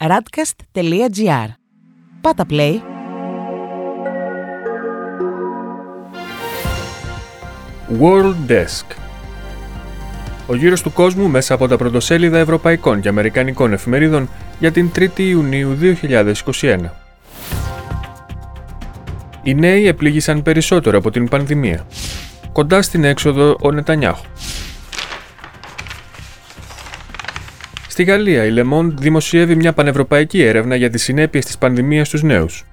radcast.gr. Πάτα play. World Desk Ο γύρος του κόσμου μέσα από τα πρωτοσέλιδα ευρωπαϊκών και αμερικανικών εφημερίδων για την 3η Ιουνίου 2021. Οι νέοι επλήγησαν περισσότερο από την πανδημία. Κοντά στην έξοδο ο Νετανιάχου. Στη Γαλλία, η Le Monde δημοσιεύει μια πανευρωπαϊκή έρευνα για τις συνέπειες της πανδημίας στους νέους.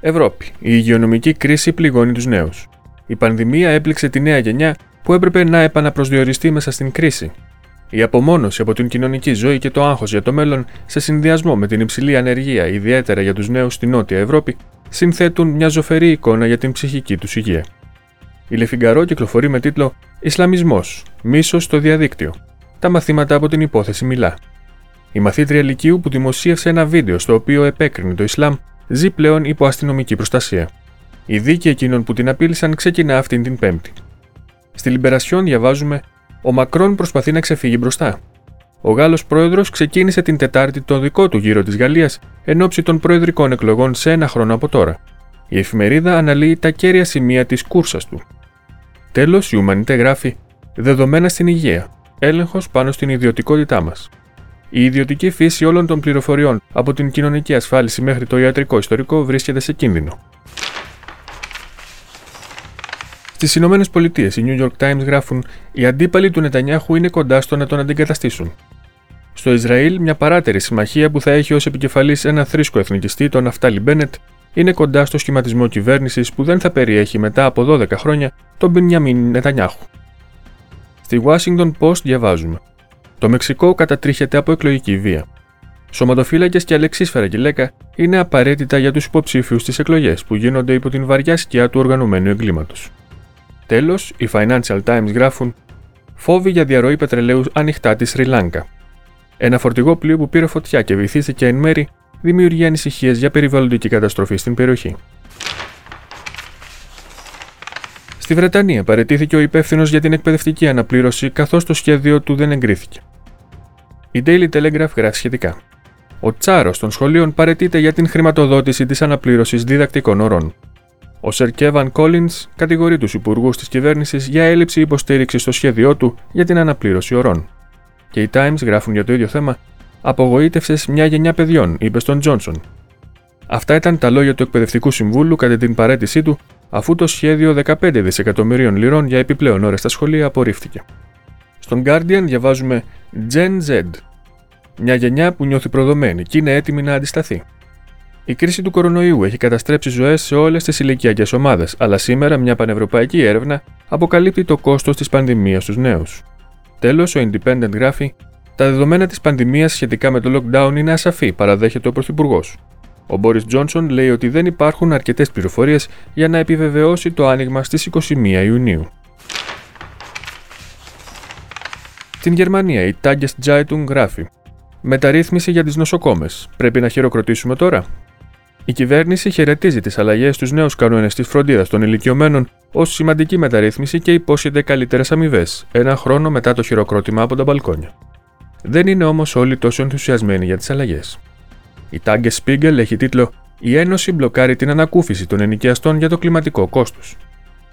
Ευρώπη. Η υγειονομική κρίση πληγώνει τους νέους. Η πανδημία έπληξε τη νέα γενιά που έπρεπε να επαναπροσδιοριστεί μέσα στην κρίση. Η απομόνωση από την κοινωνική ζωή και το άγχος για το μέλλον, σε συνδυασμό με την υψηλή ανεργία, ιδιαίτερα για τους νέους στη Νότια Ευρώπη, συνθέτουν μια ζωφερή εικόνα για την ψυχική τους υγεία. Η Λεφιγκαρό κυκλοφορεί με τίτλο Ισλαμισμός, μίσος στο διαδίκτυο. Τα μαθήματα από την υπόθεση μιλά. Η μαθήτρια Λυκείου που δημοσίευσε ένα βίντεο στο οποίο επέκρινε το Ισλάμ ζει πλέον υπό αστυνομική προστασία. Η δίκη εκείνων που την απείλησαν ξεκινά αυτήν την Πέμπτη. Στη Λιμπερασιόν διαβάζουμε: Ο Μακρόν προσπαθεί να ξεφύγει μπροστά. Ο Γάλλος πρόεδρος ξεκίνησε την Τετάρτη το δικό του γύρο της Γαλλίας εν ώψη των προεδρικών εκλογών σε ένα χρόνο από τώρα. Η εφημερίδα αναλύει τα κέρια σημεία της κούρσας του. Τέλος, η Ουμανιτέ γράφει: Δεδομένα στην υγεία. Έλεγχος πάνω στην ιδιωτικότητά μας. Η ιδιωτική φύση όλων των πληροφοριών, από την κοινωνική ασφάλιση μέχρι το ιατρικό ιστορικό, βρίσκεται σε κίνδυνο. Στις Ηνωμένες Πολιτείες, οι New York Times γράφουν: Οι αντίπαλοι του Νετανιάχου είναι κοντά στο να τον αντικαταστήσουν. Στο Ισραήλ, μια παράτερη συμμαχία που θα έχει ως επικεφαλής ένα θρήσκο εθνικιστή, τον Ναφτάλι Μπένετ, είναι κοντά στο σχηματισμό κυβέρνησης που δεν θα περιέχει μετά από 12 χρόνια τον Μπενιαμίν Νετανιάχου. Στη Washington Post διαβάζουμε: Το Μεξικό κατατρίχεται από εκλογική βία. Σωματοφύλακες και αλεξίσφαιρα γυλαίκα είναι απαραίτητα για τους υποψήφιους στις εκλογές που γίνονται υπό την βαριά σκιά του οργανωμένου εγκλήματος. Τέλος, οι Financial Times γράφουν Φόβοι για διαρροή πετρελαίου ανοιχτά τη Σρι Λάγκα. Ένα φορτηγό πλοίο που πήρε φωτιά και βυθίστηκε εν μέρη δημιουργεί ανησυχίες για περιβαλλοντική καταστροφή στην περιοχή. Στη Βρετανία παρετήθηκε ο υπεύθυνος για την εκπαιδευτική αναπλήρωση καθώς το σχέδιο του δεν εγκρίθηκε. Η Daily Telegraph γράφει σχετικά. Ο τσάρος των σχολείων παρετείται για την χρηματοδότηση της αναπλήρωσης διδακτικών ορών. Ο Σερ Κέβαν Κόλλιν κατηγορεί τους υπουργούς της κυβέρνησης για έλλειψη υποστήριξης στο σχέδιό του για την αναπλήρωση ορών. Και οι Times γράφουν για το ίδιο θέμα Απογοήτευσες μια γενιά παιδιών, είπε στον Τζόνσον. Αυτά ήταν τα λόγια του Εκπαιδευτικού Συμβούλου κατά την παρέτησή του, αφού το σχέδιο 15 δισεκατομμυρίων λιρών για επιπλέον ώρες στα σχολεία απορρίφθηκε. Στον Guardian διαβάζουμε Gen Z. Μια γενιά που νιώθει προδομένη και είναι έτοιμη να αντισταθεί. Η κρίση του κορονοϊού έχει καταστρέψει ζωές σε όλες τις ηλικιακές ομάδες, αλλά σήμερα μια πανευρωπαϊκή έρευνα αποκαλύπτει το κόστος της πανδημίας στους νέους. Τέλος, ο Independent γράφει: Τα δεδομένα της πανδημίας σχετικά με το lockdown είναι ασαφή, παραδέχεται ο Πρωθυπουργός. Ο Μπόρις Τζόνσον λέει ότι δεν υπάρχουν αρκετές πληροφορίες για να επιβεβαιώσει το άνοιγμα στις 21 Ιουνίου. Στην Γερμανία, η Tages Zeitung γράφει: Μεταρρύθμιση για τις νοσοκόμες. Πρέπει να χειροκροτήσουμε τώρα. Η κυβέρνηση χαιρετίζει τις αλλαγές στους νέους κανόνες της φροντίδας των ηλικιωμένων ως σημαντική μεταρρύθμιση και υπόσχεται καλύτερες αμοιβές, ένα χρόνο μετά το χειροκρότημα από τα μπαλκόνια. Δεν είναι όμως όλοι τόσο ενθουσιασμένοι για τις αλλαγές. Η Τάγκε Spiegel έχει τίτλο Η Ένωση μπλοκάρει την ανακούφιση των ενοικιαστών για το κλιματικό κόστος.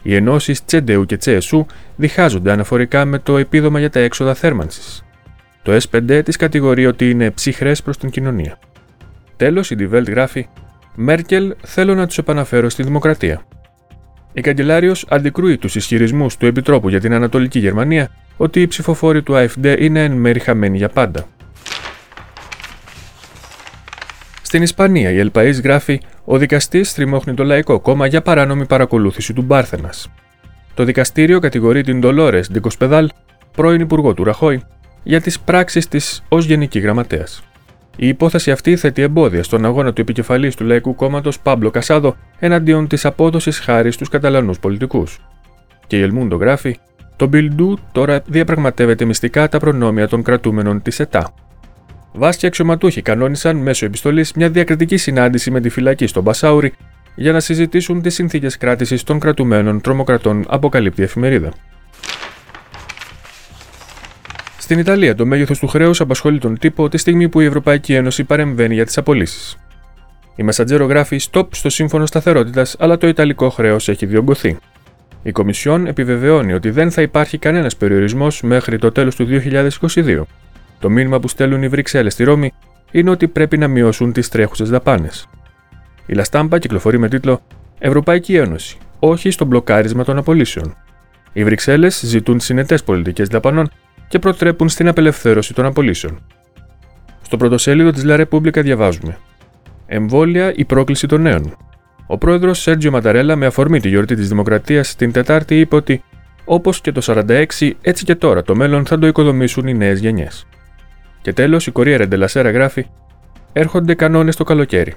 Οι ενώσεις Τσέντεου και Τσέσου διχάζονται αναφορικά με το επίδομα για τα έξοδα θέρμανσης. Το S5 της κατηγορεί ότι είναι ψυχρές προς την κοινωνία. Τέλος, η Die Welt γράφει Μέρκελ θέλω να τους επαναφέρω στη δημοκρατία. Η καγκελάριος αντικρούει τους ισχυρισμούς του Επιτρόπου για την Ανατολική Γερμανία ότι οι ψηφοφόροι του AfD είναι εν μέρη χαμένοι για πάντα. Στην Ισπανία, η Ελπαή γράφει: Ο δικαστής στριμώχνει το Λαϊκό Κόμμα για παράνομη παρακολούθηση του Μπάρθενας. Το δικαστήριο κατηγορεί την Ντολόρες Ντικοσπεδάλ, πρώην Υπουργό του Ραχώη, για τις πράξεις της ως Γενική Γραμματέας. Η υπόθεση αυτή θέτει εμπόδια στον αγώνα του επικεφαλής του Λαϊκού Κόμματος Πάμπλο Κασάδο εναντίον της απόδοσης χάρη στους Καταλανούς πολιτικούς. Και η Ελμούντο γράφει: Το Μπιλντού τώρα διαπραγματεύεται μυστικά τα προνόμια των κρατούμενων της ΕΤΑ. Βάσκοι αξιωματούχοι κανόνισαν μέσω επιστολής μια διακριτική συνάντηση με τη φυλακή στον Μπασάουρη για να συζητήσουν τις συνθήκες κράτησης των κρατουμένων τρομοκρατών, αποκαλύπτει η εφημερίδα. Στην Ιταλία, το μέγεθος του χρέους απασχολεί τον τύπο τη στιγμή που η Ευρωπαϊκή Ένωση παρεμβαίνει για τις απολύσεις. Η Μεσαντζέρο γράφει stop στο σύμφωνο σταθερότητας, αλλά το Ιταλικό χρέος έχει διωγγωθεί. Η Κομισιόν επιβεβαιώνει ότι δεν θα υπάρχει κανένας περιορισμός μέχρι το τέλος του 2022. Το μήνυμα που στέλνουν οι Βρυξέλλες στη Ρώμη είναι ότι πρέπει να μειώσουν τις τρέχουσες δαπάνες. Η Λαστάμπα κυκλοφορεί με τίτλο Ευρωπαϊκή Ένωση, όχι στο μπλοκάρισμα των απολύσεων. Οι Βρυξέλλες ζητούν συνετές πολιτικές δαπανών και προτρέπουν στην απελευθέρωση των απολύσεων. Στο πρωτοσέλιδο της La Repubblica διαβάζουμε Εμβόλια η πρόκληση των νέων. Ο πρόεδρος Σέρτζιο Ματαρέλα, με αφορμή τη γιορτή της Δημοκρατίας την Τετάρτη, είπε ότι όπως και το 46, έτσι και τώρα το μέλλον θα το οικοδομήσουν οι νέες γενιές. Και τέλος, η Κορία Ρεντελασέρα γράφει: Έρχονται κανόνες το καλοκαίρι.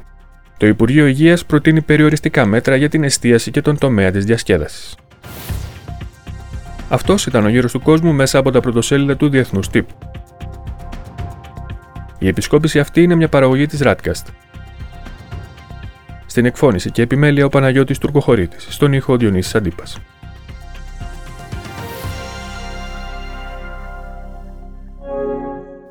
Το Υπουργείο Υγείας προτείνει περιοριστικά μέτρα για την εστίαση και τον τομέα της διασκέδασης. Αυτός ήταν ο γύρος του κόσμου μέσα από τα πρωτοσέλιδα του Διεθνούς Τύπου. Η επισκόπηση αυτή είναι μια παραγωγή της Radcast. Στην εκφώνηση και επιμέλεια ο Παναγιώτης Τουρκοχωρήτης, στον ήχο Διονύσης Αντίπας.